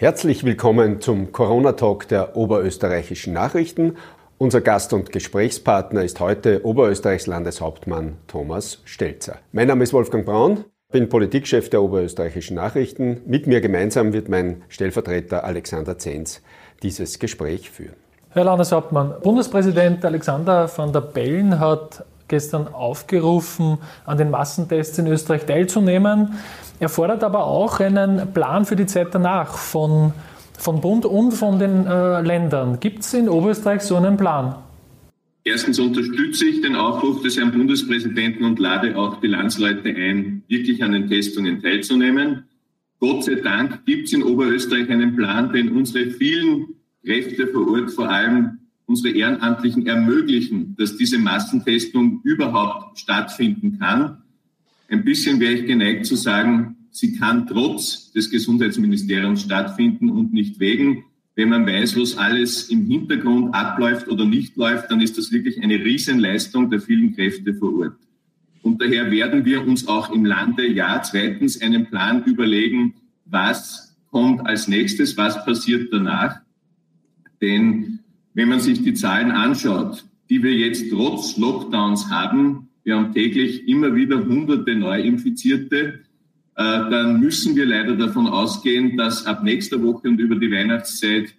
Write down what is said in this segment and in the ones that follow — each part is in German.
Herzlich willkommen zum Corona-Talk der Oberösterreichischen Nachrichten. Unser Gast und Gesprächspartner ist heute Oberösterreichs Landeshauptmann Thomas Stelzer. Mein Name ist Wolfgang Braun, bin Politikchef der Oberösterreichischen Nachrichten. Mit mir gemeinsam wird mein Stellvertreter Alexander Zenz dieses Gespräch führen. Herr Landeshauptmann, Bundespräsident Alexander van der Bellen hat gestern aufgerufen, an den Massentests in Österreich teilzunehmen. Er fordert aber auch einen Plan für die Zeit danach von, von Bund und von den äh, Ländern. Gibt es in Oberösterreich so einen Plan? Erstens unterstütze ich den Aufruf des Herrn Bundespräsidenten und lade auch die Landsleute ein, wirklich an den Testungen teilzunehmen. Gott sei Dank gibt es in Oberösterreich einen Plan, den unsere vielen Kräfte vor Ort, vor allem unsere Ehrenamtlichen, ermöglichen, dass diese Massentestung überhaupt stattfinden kann. Ein bisschen wäre ich geneigt zu sagen, sie kann trotz des Gesundheitsministeriums stattfinden und nicht wegen. Wenn man weiß, was alles im Hintergrund abläuft oder nicht läuft, dann ist das wirklich eine Riesenleistung der vielen Kräfte vor Ort. Und daher werden wir uns auch im Lande ja zweitens einen Plan überlegen, was kommt als nächstes, was passiert danach. Denn wenn man sich die Zahlen anschaut, die wir jetzt trotz Lockdowns haben, wir haben täglich immer wieder hunderte Neuinfizierte, äh, dann müssen wir leider davon ausgehen, dass ab nächster Woche und über die Weihnachtszeit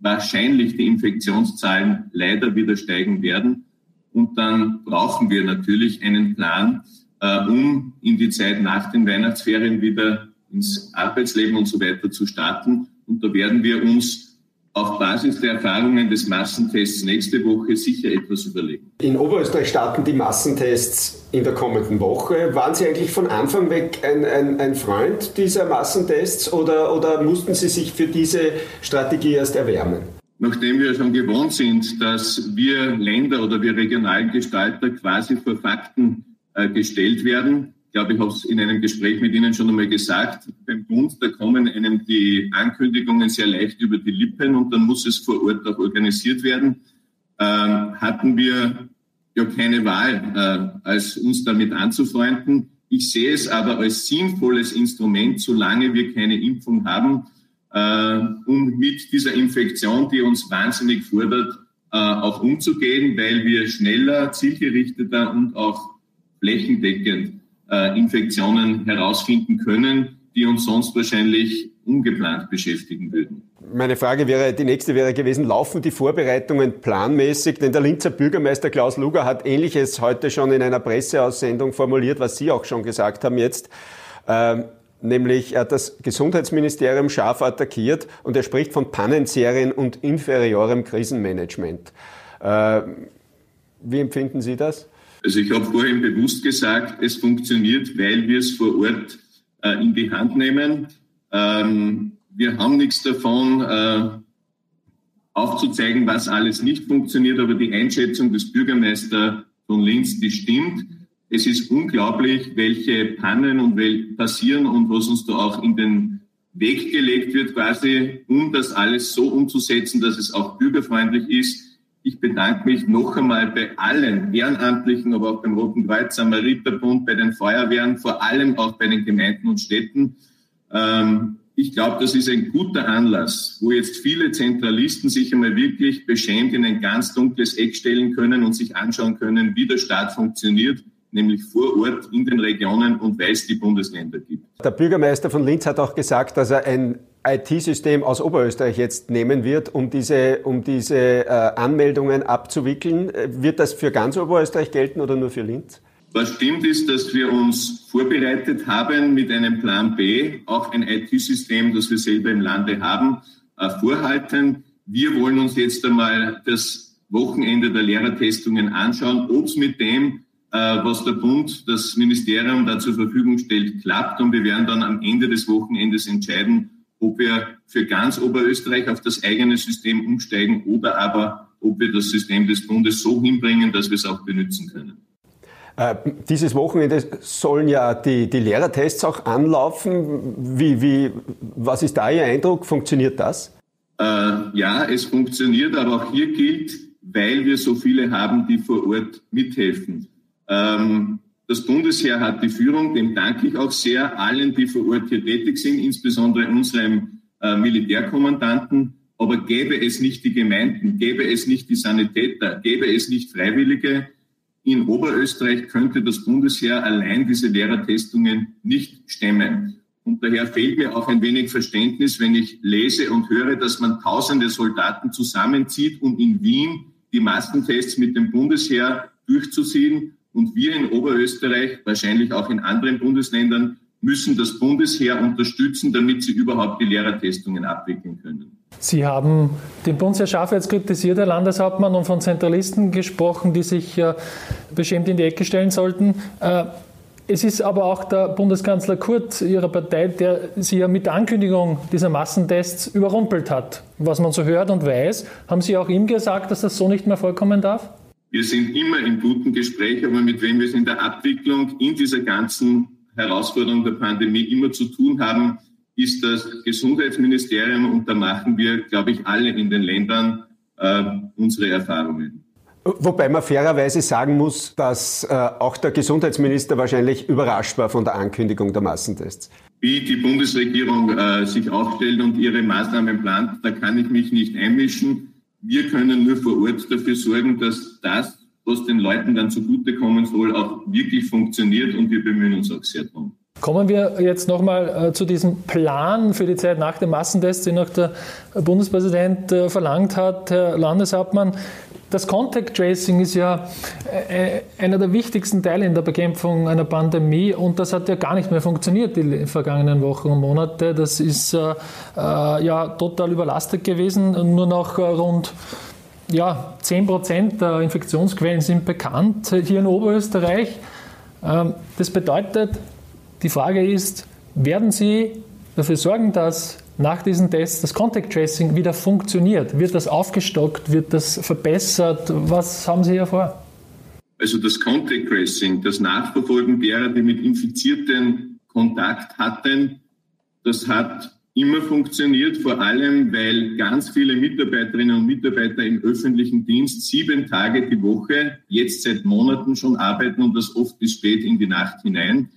wahrscheinlich die Infektionszahlen leider wieder steigen werden. Und dann brauchen wir natürlich einen Plan, äh, um in die Zeit nach den Weihnachtsferien wieder ins Arbeitsleben und so weiter zu starten. Und da werden wir uns auf Basis der Erfahrungen des Massentests nächste Woche sicher etwas überlegen. In Oberösterreich starten die Massentests in der kommenden Woche. Waren Sie eigentlich von Anfang weg ein, ein, ein Freund dieser Massentests oder, oder mussten Sie sich für diese Strategie erst erwärmen? Nachdem wir schon gewohnt sind, dass wir Länder oder wir regionalen Gestalter quasi vor Fakten äh, gestellt werden, glaube, ich habe es in einem Gespräch mit Ihnen schon einmal gesagt, beim Bund, da kommen einem die Ankündigungen sehr leicht über die Lippen und dann muss es vor Ort auch organisiert werden. Ähm, hatten wir ja keine Wahl, äh, als uns damit anzufreunden. Ich sehe es aber als sinnvolles Instrument, solange wir keine Impfung haben, äh, um mit dieser Infektion, die uns wahnsinnig fordert, äh, auch umzugehen, weil wir schneller, zielgerichteter und auch flächendeckend äh, Infektionen herausfinden können, die uns sonst wahrscheinlich ungeplant beschäftigen würden. Meine Frage wäre, die nächste wäre gewesen, laufen die Vorbereitungen planmäßig? Denn der Linzer Bürgermeister Klaus Luger hat Ähnliches heute schon in einer Presseaussendung formuliert, was Sie auch schon gesagt haben jetzt. Ähm, nämlich er hat das Gesundheitsministerium scharf attackiert und er spricht von Pannenserien und inferiorem Krisenmanagement. Äh, wie empfinden Sie das? Also ich habe vorhin bewusst gesagt, es funktioniert, weil wir es vor Ort äh, in die Hand nehmen. Ähm, wir haben nichts davon, äh, aufzuzeigen, was alles nicht funktioniert, aber die Einschätzung des Bürgermeisters von Linz, die stimmt. Es ist unglaublich, welche Pannen und wel passieren und was uns da auch in den Weg gelegt wird, quasi, um das alles so umzusetzen, dass es auch bürgerfreundlich ist ich bedanke mich noch einmal bei allen Ehrenamtlichen, aber auch beim Roten Kreuz, Samariterbund, bei den Feuerwehren, vor allem auch bei den Gemeinden und Städten. Ähm, ich glaube, das ist ein guter Anlass, wo jetzt viele Zentralisten sich einmal wirklich beschämt in ein ganz dunkles Eck stellen können und sich anschauen können, wie der Staat funktioniert nämlich vor Ort in den Regionen und weil es die Bundesländer gibt. Der Bürgermeister von Linz hat auch gesagt, dass er ein IT-System aus Oberösterreich jetzt nehmen wird, um diese, um diese äh, Anmeldungen abzuwickeln. Wird das für ganz Oberösterreich gelten oder nur für Linz? Was stimmt ist, dass wir uns vorbereitet haben mit einem Plan B, auch ein IT-System, das wir selber im Lande haben, äh, vorhalten. Wir wollen uns jetzt einmal das Wochenende der Lehrertestungen anschauen, ob es mit dem, äh, was der Bund, das Ministerium da zur Verfügung stellt, klappt. Und wir werden dann am Ende des Wochenendes entscheiden, ob wir für ganz Oberösterreich auf das eigene System umsteigen oder aber ob wir das System des Bundes so hinbringen, dass wir es auch benutzen können. Äh, dieses Wochenende sollen ja die, die Lehrertests auch anlaufen. Wie, wie, was ist da Ihr Eindruck? Funktioniert das? Äh, ja, es funktioniert, aber auch hier gilt, weil wir so viele haben, die vor Ort mithelfen. Ähm, das Bundesheer hat die Führung, dem danke ich auch sehr, allen, die vor Ort hier tätig sind, insbesondere unserem äh, Militärkommandanten. Aber gäbe es nicht die Gemeinden, gäbe es nicht die Sanitäter, gäbe es nicht Freiwillige, in Oberösterreich könnte das Bundesheer allein diese Lehrertestungen nicht stemmen. Und daher fehlt mir auch ein wenig Verständnis, wenn ich lese und höre, dass man tausende Soldaten zusammenzieht, um in Wien die Massentests mit dem Bundesheer durchzuziehen. Und wir in Oberösterreich, wahrscheinlich auch in anderen Bundesländern, müssen das Bundesheer unterstützen, damit sie überhaupt die Lehrertestungen abwickeln können. Sie haben den Bundesheer scharf jetzt kritisiert, Herr Landeshauptmann, und von Zentralisten gesprochen, die sich äh, beschämt in die Ecke stellen sollten. Äh, es ist aber auch der Bundeskanzler Kurz Ihrer Partei, der Sie ja mit der Ankündigung dieser Massentests überrumpelt hat. Was man so hört und weiß, haben Sie auch ihm gesagt, dass das so nicht mehr vorkommen darf? Wir sind immer in guten Gespräch, aber mit wem wir es in der Abwicklung in dieser ganzen Herausforderung der Pandemie immer zu tun haben, ist das Gesundheitsministerium und da machen wir, glaube ich, alle in den Ländern äh, unsere Erfahrungen. Wobei man fairerweise sagen muss, dass äh, auch der Gesundheitsminister wahrscheinlich überrascht war von der Ankündigung der Massentests. Wie die Bundesregierung äh, sich aufstellt und ihre Maßnahmen plant, da kann ich mich nicht einmischen. Wir können nur vor Ort dafür sorgen, dass das, was den Leuten dann zugutekommen soll, auch wirklich funktioniert und wir bemühen uns auch sehr darum. Kommen wir jetzt nochmal äh, zu diesem Plan für die Zeit nach dem Massentest, den auch der Bundespräsident äh, verlangt hat, Herr Landeshauptmann. Das Contact Tracing ist ja äh, einer der wichtigsten Teile in der Bekämpfung einer Pandemie und das hat ja gar nicht mehr funktioniert die vergangenen Wochen und Monate. Das ist äh, ja total überlastet gewesen. Nur noch rund ja, 10 Prozent der Infektionsquellen sind bekannt hier in Oberösterreich. Ähm, das bedeutet, die Frage ist, werden Sie dafür sorgen, dass nach diesen Tests das Contact Tracing wieder funktioniert? Wird das aufgestockt? Wird das verbessert? Was haben Sie hier vor? Also das Contact Tracing, das Nachverfolgen derer, die mit Infizierten Kontakt hatten, das hat immer funktioniert, vor allem weil ganz viele Mitarbeiterinnen und Mitarbeiter im öffentlichen Dienst sieben Tage die Woche, jetzt seit Monaten schon arbeiten und das oft bis spät in die Nacht hinein.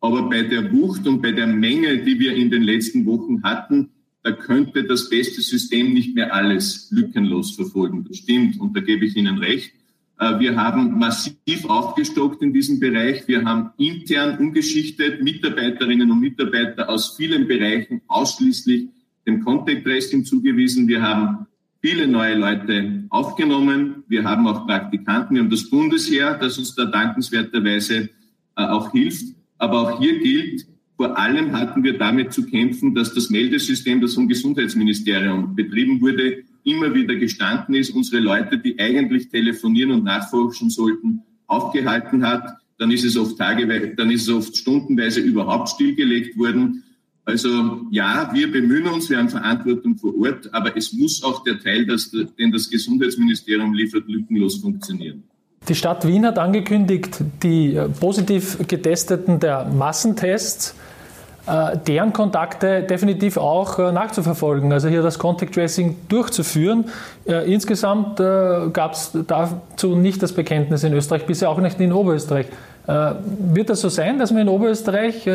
Aber bei der Wucht und bei der Menge, die wir in den letzten Wochen hatten, da könnte das beste System nicht mehr alles lückenlos verfolgen. Das stimmt und da gebe ich Ihnen recht. Äh, wir haben massiv aufgestockt in diesem Bereich. Wir haben intern umgeschichtet, Mitarbeiterinnen und Mitarbeiter aus vielen Bereichen ausschließlich dem Contact Tracing zugewiesen. Wir haben viele neue Leute aufgenommen. Wir haben auch Praktikanten. Wir haben das Bundesheer, das uns da dankenswerterweise äh, auch hilft. Aber auch hier gilt, vor allem hatten wir damit zu kämpfen, dass das Meldesystem, das vom Gesundheitsministerium betrieben wurde, immer wieder gestanden ist, unsere Leute, die eigentlich telefonieren und nachforschen sollten, aufgehalten hat. Dann ist es oft tageweise, dann ist es oft stundenweise überhaupt stillgelegt worden. Also ja, wir bemühen uns, wir haben Verantwortung vor Ort, aber es muss auch der Teil, das, den das Gesundheitsministerium liefert, lückenlos funktionieren. Die Stadt Wien hat angekündigt, die äh, positiv getesteten der Massentests, äh, deren Kontakte definitiv auch äh, nachzuverfolgen, also hier das Contact Tracing durchzuführen. Insgesamt gab es dazu nicht das Bekenntnis in Österreich, bisher auch nicht in Oberösterreich. Wird das so sein, dass man in Oberösterreich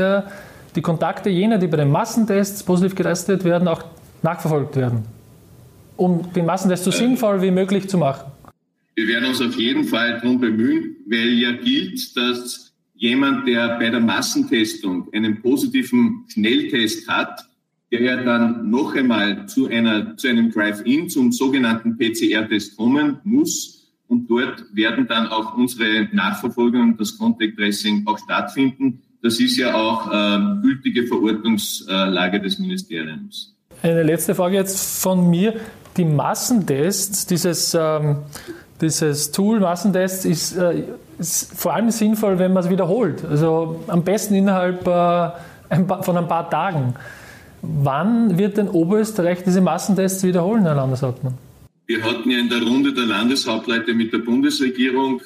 die Kontakte jener, die bei den Massentests positiv getestet werden, auch nachverfolgt werden, um den Massentest so sinnvoll wie möglich zu machen? Wir werden uns auf jeden Fall darum bemühen, weil ja gilt, dass jemand, der bei der Massentestung einen positiven Schnelltest hat, der ja dann noch einmal zu, einer, zu einem Drive-In, zum sogenannten PCR-Test kommen muss. Und dort werden dann auch unsere Nachverfolgungen und das Contact Tracing auch stattfinden. Das ist ja auch äh, gültige Verordnungslage des Ministeriums. Eine letzte Frage jetzt von mir. Die Massentests, dieses ähm, dieses Tool Massentests ist, äh, ist, vor allem sinnvoll, wenn man es wiederholt. Also am besten innerhalb äh, von ein paar Tagen. Wann wird denn Oberösterreich diese Massentests wiederholen, Herr Landeshauptmann? Wir hatten ja in der Runde der Landeshauptleute mit der Bundesregierung,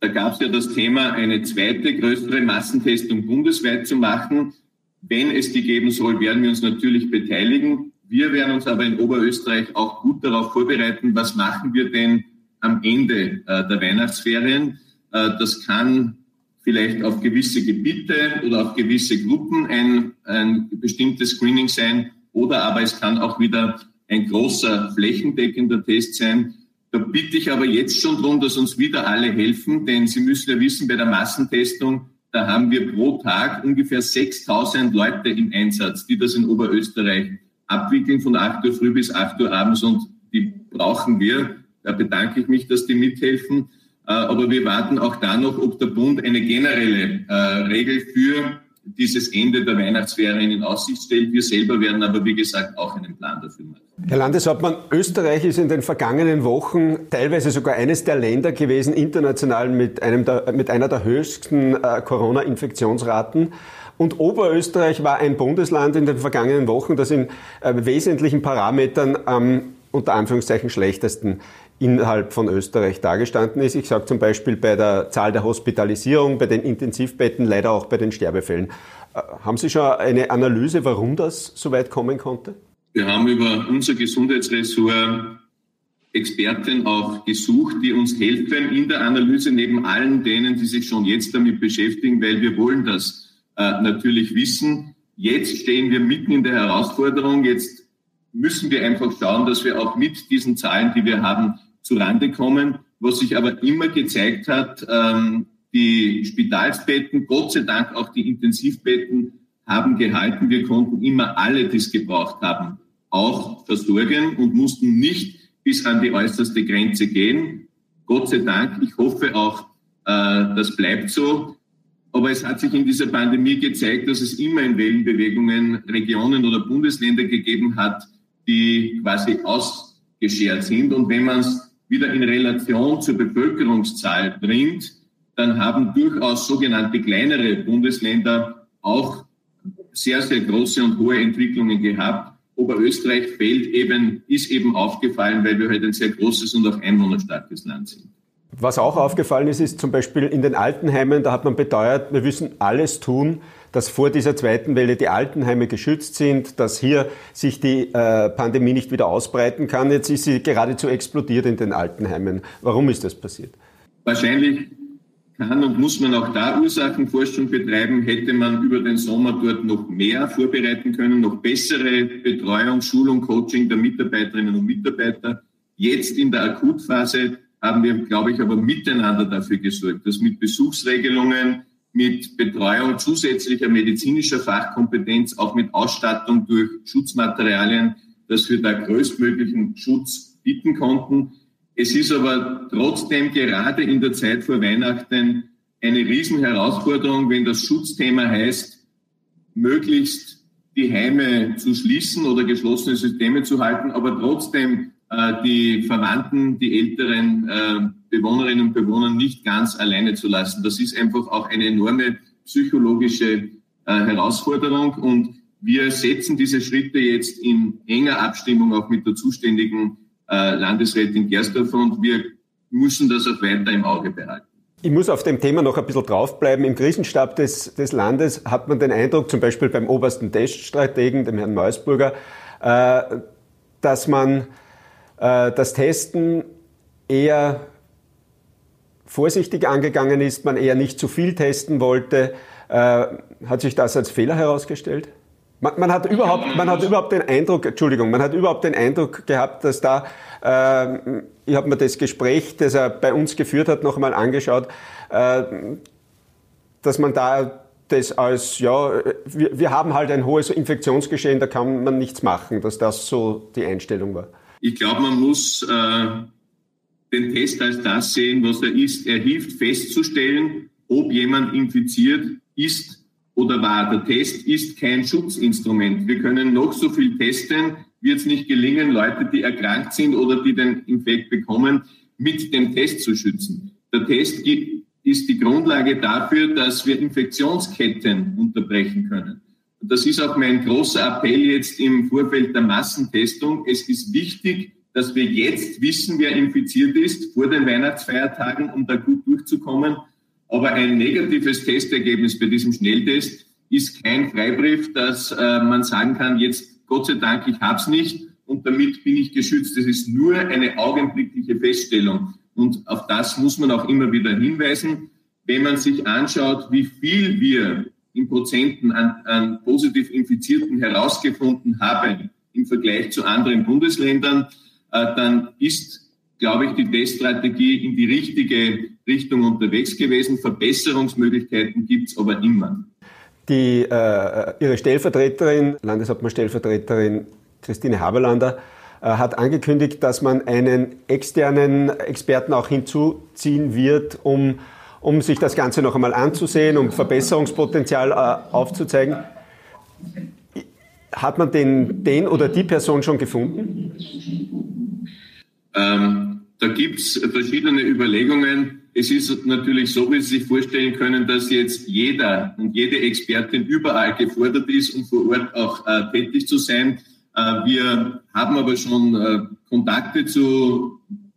da gab es ja das Thema, eine zweite größere Massentestung bundesweit zu machen. Wenn es die geben soll, werden wir uns natürlich beteiligen. Wir werden uns aber in Oberösterreich auch gut darauf vorbereiten, was machen wir denn am Ende äh, der Weihnachtsferien. Äh, das kann vielleicht auf gewisse Gebiete oder auf gewisse Gruppen ein, ein bestimmtes Screening sein. oder aber es kann auch wieder ein großer flächendeckender Test sein. Da bitte ich aber jetzt schon darum, dass uns wieder alle helfen, denn Sie müssen ja wissen, bei der Massentestung, da haben wir pro Tag ungefähr 6000 Leute im Einsatz, die das in Oberösterreich abwickeln von 8 Uhr früh bis 8 Uhr abends und die brauchen wir. Da bedanke ich mich, dass die mithelfen. Äh, aber wir warten auch da noch, ob der Bund eine generelle äh, Regel für dieses Ende der Weihnachtsferien in Aussicht stellt. Wir selber werden aber, wie gesagt, auch einen Plan dafür machen. Herr Landeshauptmann, Österreich ist in den vergangenen Wochen teilweise sogar eines der Länder gewesen, international mit, einem der, mit einer der höchsten äh, Corona-Infektionsraten. Und Oberösterreich war ein Bundesland in den vergangenen Wochen, das in wesentlichen Parametern am unter Anführungszeichen schlechtesten innerhalb von Österreich dargestanden ist. Ich sage zum Beispiel bei der Zahl der Hospitalisierung, bei den Intensivbetten, leider auch bei den Sterbefällen. Äh, haben Sie schon eine Analyse, warum das so weit kommen konnte? Wir haben über unser Gesundheitsressort Experten auch gesucht, die uns helfen in der Analyse neben allen denen, die sich schon jetzt damit beschäftigen, weil wir wollen das äh, natürlich wissen. Jetzt stehen wir mitten in der Herausforderung. Jetzt müssen wir einfach schauen, dass wir auch mit diesen Zahlen, die wir haben, zurande kommen. Was sich aber immer gezeigt hat, ähm, die Spitalsbetten, Gott sei Dank auch die Intensivbetten, haben gehalten. Wir konnten immer alle, die es gebraucht haben, auch versorgen und mussten nicht bis an die äußerste Grenze gehen. Gott sei Dank. Ich hoffe auch, äh, das bleibt so. Aber es hat sich in dieser Pandemie gezeigt, dass es immer in Wellenbewegungen Regionen oder Bundesländer gegeben hat, die quasi ausgeschert sind. Und wenn man es wieder in Relation zur Bevölkerungszahl bringt, dann haben durchaus sogenannte kleinere Bundesländer auch sehr, sehr große und hohe Entwicklungen gehabt. Oberösterreich fällt eben, ist eben aufgefallen, weil wir halt ein sehr großes und auch einwohnerstarkes Land sind. Was auch aufgefallen ist, ist zum Beispiel in den Altenheimen, da hat man beteuert, wir müssen alles tun, dass vor dieser zweiten Welle die Altenheime geschützt sind, dass hier sich die äh, Pandemie nicht wieder ausbreiten kann. Jetzt ist sie geradezu explodiert in den Altenheimen. Warum ist das passiert? Wahrscheinlich kann und muss man auch da Ursachenforschung betreiben, hätte man über den Sommer dort noch mehr vorbereiten können, noch bessere Betreuung, Schulung, Coaching der Mitarbeiterinnen und Mitarbeiter. Jetzt in der Akutphase haben wir, glaube ich, aber miteinander dafür gesorgt, dass mit Besuchsregelungen, mit Betreuung zusätzlicher medizinischer Fachkompetenz, auch mit Ausstattung durch Schutzmaterialien, dass wir da größtmöglichen Schutz bieten konnten. Es ist aber trotzdem gerade in der Zeit vor Weihnachten eine Riesenherausforderung, wenn das Schutzthema heißt, möglichst die Heime zu schließen oder geschlossene Systeme zu halten, aber trotzdem die Verwandten, die älteren äh, Bewohnerinnen und Bewohner nicht ganz alleine zu lassen. Das ist einfach auch eine enorme psychologische äh, Herausforderung und wir setzen diese Schritte jetzt in enger Abstimmung auch mit der zuständigen äh, Landesrätin Gersdorfer und wir müssen das auch weiter im Auge behalten. Ich muss auf dem Thema noch ein bisschen draufbleiben. Im Krisenstab des, des Landes hat man den Eindruck, zum Beispiel beim obersten Teststrategen, dem Herrn Meusburger, äh, dass man äh, das Testen eher vorsichtig angegangen ist, man eher nicht zu viel testen wollte. Äh, hat sich das als Fehler herausgestellt? Man, man, hat überhaupt, man hat überhaupt den Eindruck, Entschuldigung, man hat überhaupt den Eindruck gehabt, dass da, äh, ich habe mir das Gespräch, das er bei uns geführt hat, noch einmal angeschaut, äh, dass man da das als, ja, wir, wir haben halt ein hohes Infektionsgeschehen, da kann man nichts machen, dass das so die Einstellung war. Ich glaube, man muss äh, den Test als das sehen, was er ist. Er hilft festzustellen, ob jemand infiziert ist oder war. Der Test ist kein Schutzinstrument. Wir können noch so viel testen, wird es nicht gelingen, Leute, die erkrankt sind oder die den Infekt bekommen, mit dem Test zu schützen. Der Test ist die Grundlage dafür, dass wir Infektionsketten unterbrechen können. Das ist auch mein großer Appell jetzt im Vorfeld der Massentestung. Es ist wichtig, dass wir jetzt wissen, wer infiziert ist vor den Weihnachtsfeiertagen, um da gut durchzukommen. Aber ein negatives Testergebnis bei diesem Schnelltest ist kein Freibrief, dass äh, man sagen kann, jetzt Gott sei Dank, ich hab's nicht und damit bin ich geschützt. Das ist nur eine augenblickliche Feststellung. Und auf das muss man auch immer wieder hinweisen. Wenn man sich anschaut, wie viel wir in Prozenten an, an positiv Infizierten herausgefunden haben im Vergleich zu anderen Bundesländern, äh, dann ist, glaube ich, die Teststrategie in die richtige Richtung unterwegs gewesen. Verbesserungsmöglichkeiten gibt es aber immer. Die, äh, ihre Stellvertreterin, Landeshauptmann-Stellvertreterin Christine Haberlander, äh, hat angekündigt, dass man einen externen Experten auch hinzuziehen wird, um, um sich das Ganze noch einmal anzusehen, um Verbesserungspotenzial äh, aufzuzeigen. Hat man den, den oder die Person schon gefunden? Ähm, da gibt es verschiedene Überlegungen. Es ist natürlich so, wie Sie sich vorstellen können, dass jetzt jeder und jede Expertin überall gefordert ist, um vor Ort auch äh, tätig zu sein. Äh, wir haben aber schon äh, Kontakte zu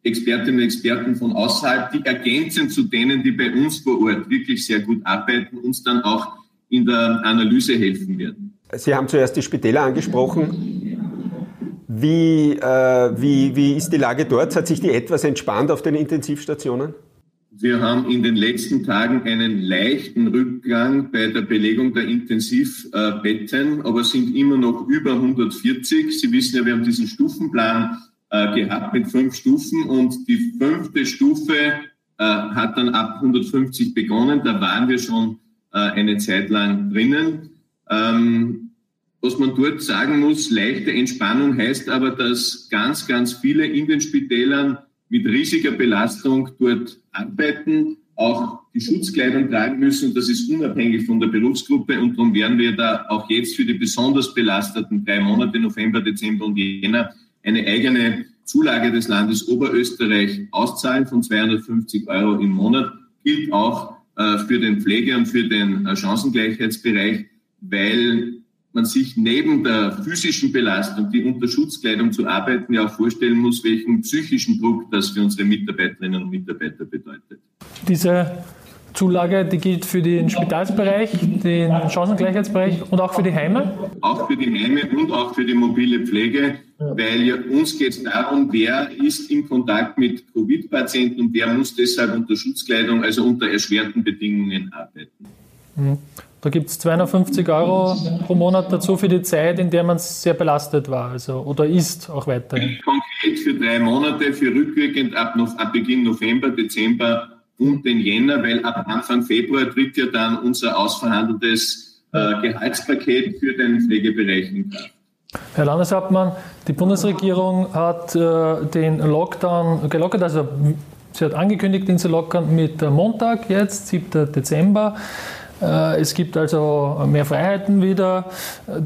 Expertinnen und Experten von außerhalb, die ergänzen zu denen, die bei uns vor Ort wirklich sehr gut arbeiten, uns dann auch in der Analyse helfen werden. Sie haben zuerst die Spitäler angesprochen. Wie, äh, wie, wie ist die Lage dort? Hat sich die etwas entspannt auf den Intensivstationen? Wir haben in den letzten Tagen einen leichten Rückgang bei der Belegung der Intensivbetten, aber sind immer noch über 140. Sie wissen ja, wir haben diesen Stufenplan äh, gehabt mit fünf Stufen und die fünfte Stufe äh, hat dann ab 150 begonnen. Da waren wir schon äh, eine Zeit lang drinnen. Ähm, was man dort sagen muss, leichte Entspannung heißt aber, dass ganz, ganz viele in den Spitälern mit riesiger Belastung dort arbeiten, auch die Schutzkleidung tragen müssen. Das ist unabhängig von der Berufsgruppe und darum werden wir da auch jetzt für die besonders belasteten drei Monate, November, Dezember und Jänner, eine eigene Zulage des Landes Oberösterreich auszahlen von 250 Euro im Monat. Gilt auch äh, für den Pflege- und für den äh, Chancengleichheitsbereich, weil man sich neben der physischen Belastung, die unter Schutzkleidung zu arbeiten, ja auch vorstellen muss, welchen psychischen Druck das für unsere Mitarbeiterinnen und Mitarbeiter bedeutet. Diese Zulage, die gilt für den Spitalsbereich, den Chancengleichheitsbereich und auch für die Heime? Auch für die Heime und auch für die mobile Pflege, weil uns geht es darum, wer ist in Kontakt mit Covid-Patienten und wer muss deshalb unter Schutzkleidung, also unter erschwerten Bedingungen arbeiten. Mhm. Da gibt es 250 Euro pro Monat dazu für die Zeit, in der man sehr belastet war, also oder ist auch weiterhin. Konkret für drei Monate, für rückwirkend ab, ab Beginn November, Dezember und den Jänner, weil ab Anfang Februar tritt ja dann unser ausverhandeltes äh, Gehaltspaket für den Pflegebereich in Kraft. Herr Landeshauptmann, die Bundesregierung hat äh, den Lockdown gelockert, also sie hat angekündigt, ihn zu lockern mit Montag jetzt, 7. Dezember. Äh, es gibt also mehr Freiheiten wieder.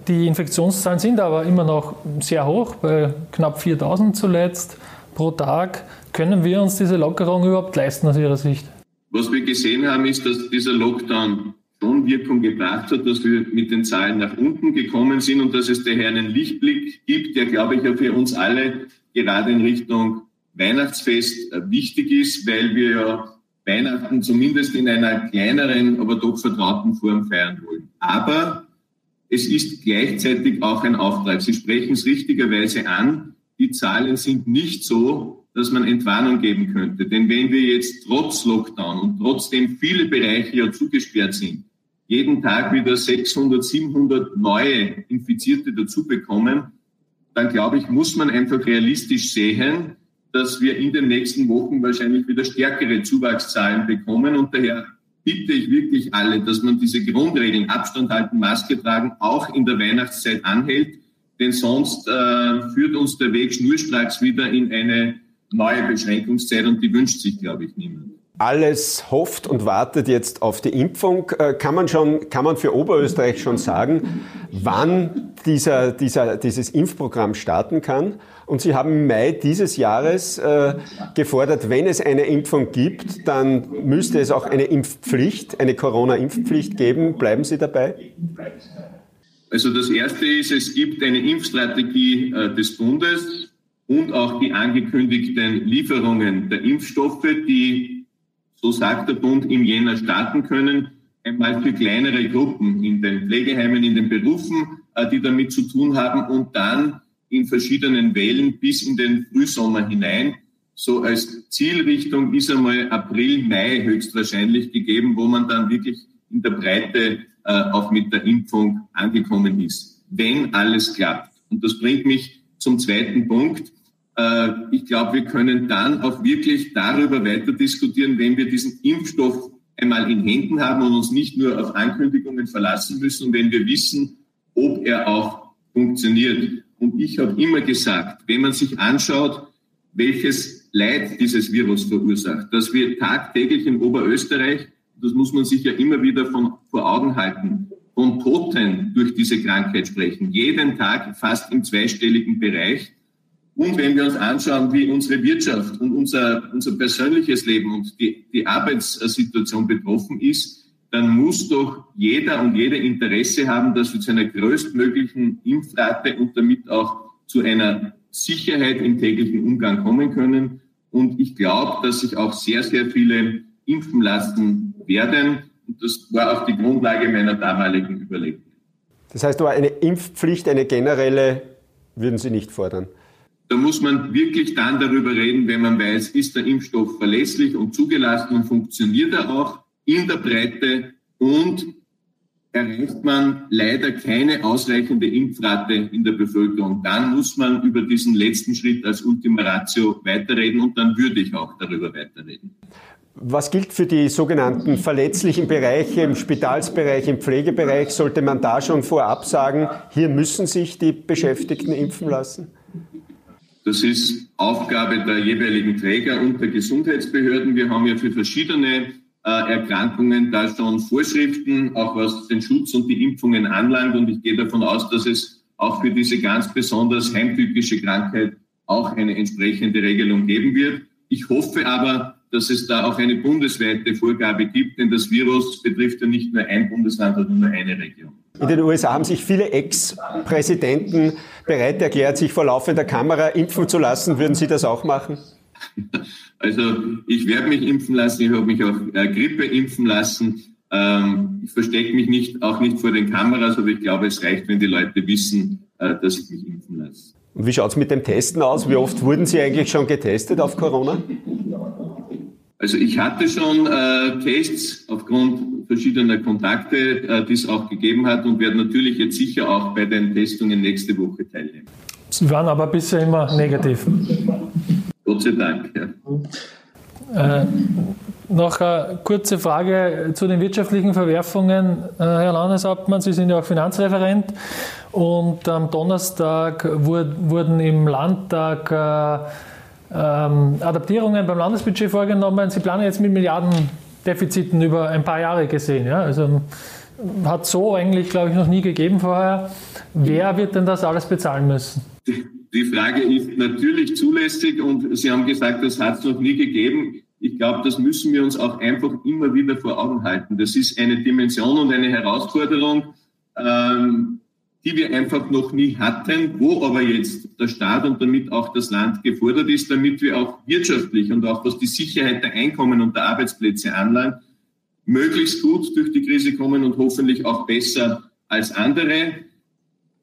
Die Infektionszahlen sind aber immer noch sehr hoch, bei knapp 4000 zuletzt pro Tag. Können wir uns diese Lockerung überhaupt leisten aus Ihrer Sicht? Was wir gesehen haben, ist, dass dieser Lockdown schon Wirkung gebracht hat, dass wir mit den Zahlen nach unten gekommen sind und dass es daher einen Lichtblick gibt, der, glaube ich, ja für uns alle gerade in Richtung Weihnachtsfest äh, wichtig ist, weil wir ja Weihnachten zumindest in einer kleineren, aber doch vertrauten Form feiern wollen. Aber es ist gleichzeitig auch ein Auftrag. Sie sprechen es richtigerweise an. Die Zahlen sind nicht so, dass man Entwarnung geben könnte. Denn wenn wir jetzt trotz Lockdown und trotzdem viele Bereiche ja zugesperrt sind, jeden Tag wieder 600, 700 neue Infizierte dazu bekommen, dann glaube ich, muss man einfach realistisch sehen, dass wir in den nächsten Wochen wahrscheinlich wieder stärkere Zuwachszahlen bekommen. Und daher bitte ich wirklich alle, dass man diese Grundregeln Abstand halten, Maske tragen, auch in der Weihnachtszeit anhält. Denn sonst äh, führt uns der Weg schnurstracks wieder in eine neue Beschränkungszeit und die wünscht sich, glaube ich, niemand alles hofft und wartet jetzt auf die Impfung. Äh, kann man schon, kann man für Oberösterreich schon sagen, wann dieser, dieser, dieses Impfprogramm starten kann? Und Sie haben im Mai dieses Jahres äh, gefordert, wenn es eine Impfung gibt, dann müsste es auch eine Impfpflicht, eine Corona-Impfpflicht geben. Bleiben Sie dabei? Also das Erste ist, es gibt eine Impfstrategie äh, des Bundes und auch die angekündigten Lieferungen der Impfstoffe, die so sagt der Bund, im Jänner starten können, einmal für kleinere Gruppen in den Pflegeheimen, in den Berufen, äh, die damit zu tun haben und dann in verschiedenen Wellen bis in den Frühsommer hinein. So als Zielrichtung ist einmal April, Mai höchstwahrscheinlich gegeben, wo man dann wirklich in der Breite äh, auch mit der Impfung angekommen ist. Wenn alles klappt. Und das bringt mich zum zweiten Punkt. Äh, ich glaube, wir können dann auch wirklich darüber weiter diskutieren, wenn wir diesen Impfstoff einmal in Händen haben und uns nicht nur auf Ankündigungen verlassen müssen wenn wir wissen, ob er auch funktioniert. Und ich habe immer gesagt, wenn man sich anschaut, welches Leid dieses Virus verursacht, dass wir tagtäglich in Oberösterreich, das muss man sich ja immer wieder von, vor Augen halten, von Toten durch diese Krankheit sprechen. Jeden Tag fast im zweistelligen Bereich. Und wenn wir uns anschauen, wie unsere Wirtschaft und unser, unser persönliches Leben und die, die Arbeitssituation betroffen ist, dann muss doch jeder und jede Interesse haben, dass wir zu einer größtmöglichen Impfrate und damit auch zu einer Sicherheit im täglichen Umgang kommen können. Und ich glaube, dass sich auch sehr, sehr viele impfen lassen werden. Und das war auch die Grundlage meiner damaligen Überlegungen. Das heißt aber, eine Impfpflicht, eine generelle, würden Sie nicht fordern? Da muss man wirklich dann darüber reden, wenn man weiß, ist der Impfstoff verlässlich und zugelassen und funktioniert er auch in der Breite und erreicht man leider keine ausreichende Impfrate in der Bevölkerung. Dann muss man über diesen letzten Schritt als Ultima Ratio weiterreden und dann würde ich auch darüber weiterreden. Was gilt für die sogenannten verletzlichen Bereiche im Spitalsbereich, im Pflegebereich? Sollte man da schon vorab sagen, hier müssen sich die Beschäftigten impfen lassen? Das ist Aufgabe der jeweiligen Träger und der Gesundheitsbehörden. Wir haben ja für verschiedene äh, Erkrankungen da schon Vorschriften, auch was den Schutz und die Impfungen anlangt. Und ich gehe davon aus, dass es auch für diese ganz besonders heimtückische Krankheit auch eine entsprechende Regelung geben wird. Ich hoffe aber, dass es da auch eine bundesweite Vorgabe gibt, denn das Virus betrifft ja nicht nur ein Bundesland oder nur eine Region. In den USA haben sich viele Ex-Präsidenten bereit erklärt, sich vor laufender Kamera impfen zu lassen. Würden Sie das auch machen? Also ich werde mich impfen lassen, ich habe mich auch äh, Grippe impfen lassen. Ähm, ich verstecke mich nicht, auch nicht vor den Kameras, aber ich glaube, es reicht, wenn die Leute wissen, äh, dass ich mich impfen lasse. Und wie schaut es mit dem Testen aus? Wie oft wurden Sie eigentlich schon getestet auf Corona? Also ich hatte schon äh, Tests aufgrund verschiedener Kontakte, äh, die es auch gegeben hat und werde natürlich jetzt sicher auch bei den Testungen nächste Woche teilnehmen. Sie waren aber bisher immer negativ. Gott sei Dank, ja. Äh, noch eine kurze Frage zu den wirtschaftlichen Verwerfungen. Äh, Herr Landeshauptmann, Sie sind ja auch Finanzreferent und am Donnerstag wurden im Landtag äh, ähm, Adaptierungen beim Landesbudget vorgenommen. Sie planen jetzt mit Milliardendefiziten über ein paar Jahre gesehen. Ja? Also hat so eigentlich, glaube ich, noch nie gegeben vorher. Wer wird denn das alles bezahlen müssen? Die Frage ist natürlich zulässig und Sie haben gesagt, das hat es noch nie gegeben. Ich glaube, das müssen wir uns auch einfach immer wieder vor Augen halten. Das ist eine Dimension und eine Herausforderung, ähm, die wir einfach noch nie hatten, wo aber jetzt der Staat und damit auch das Land gefordert ist, damit wir auch wirtschaftlich und auch was die Sicherheit der Einkommen und der Arbeitsplätze anlangt, möglichst gut durch die Krise kommen und hoffentlich auch besser als andere.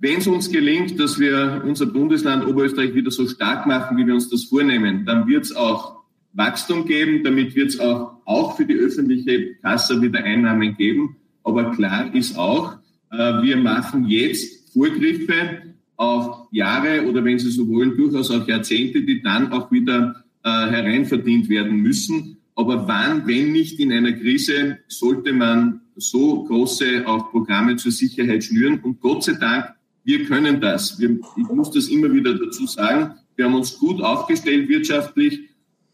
Wenn es uns gelingt, dass wir unser Bundesland Oberösterreich wieder so stark machen, wie wir uns das vornehmen, dann wird es auch Wachstum geben, damit wird es auch, auch für die öffentliche Kasse wieder Einnahmen geben. Aber klar ist auch, wir machen jetzt Vorgriffe auf Jahre oder wenn Sie so wollen, durchaus auch Jahrzehnte, die dann auch wieder äh, hereinverdient werden müssen. Aber wann, wenn nicht in einer Krise, sollte man so große auch Programme zur Sicherheit schnüren. Und Gott sei Dank, wir können das. Wir, ich muss das immer wieder dazu sagen. Wir haben uns gut aufgestellt wirtschaftlich.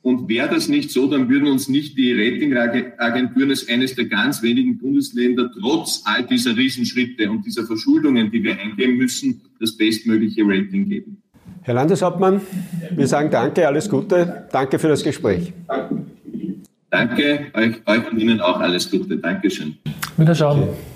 Und wäre das nicht so, dann würden uns nicht die Ratingagenturen als eines der ganz wenigen Bundesländer trotz all dieser Riesenschritte und dieser Verschuldungen, die wir eingehen müssen, das bestmögliche Rating geben. Herr Landeshauptmann, wir sagen danke, alles Gute. Danke für das Gespräch. Danke, euch, euch und Ihnen auch alles Gute. Dankeschön. Wiederschauen. Okay.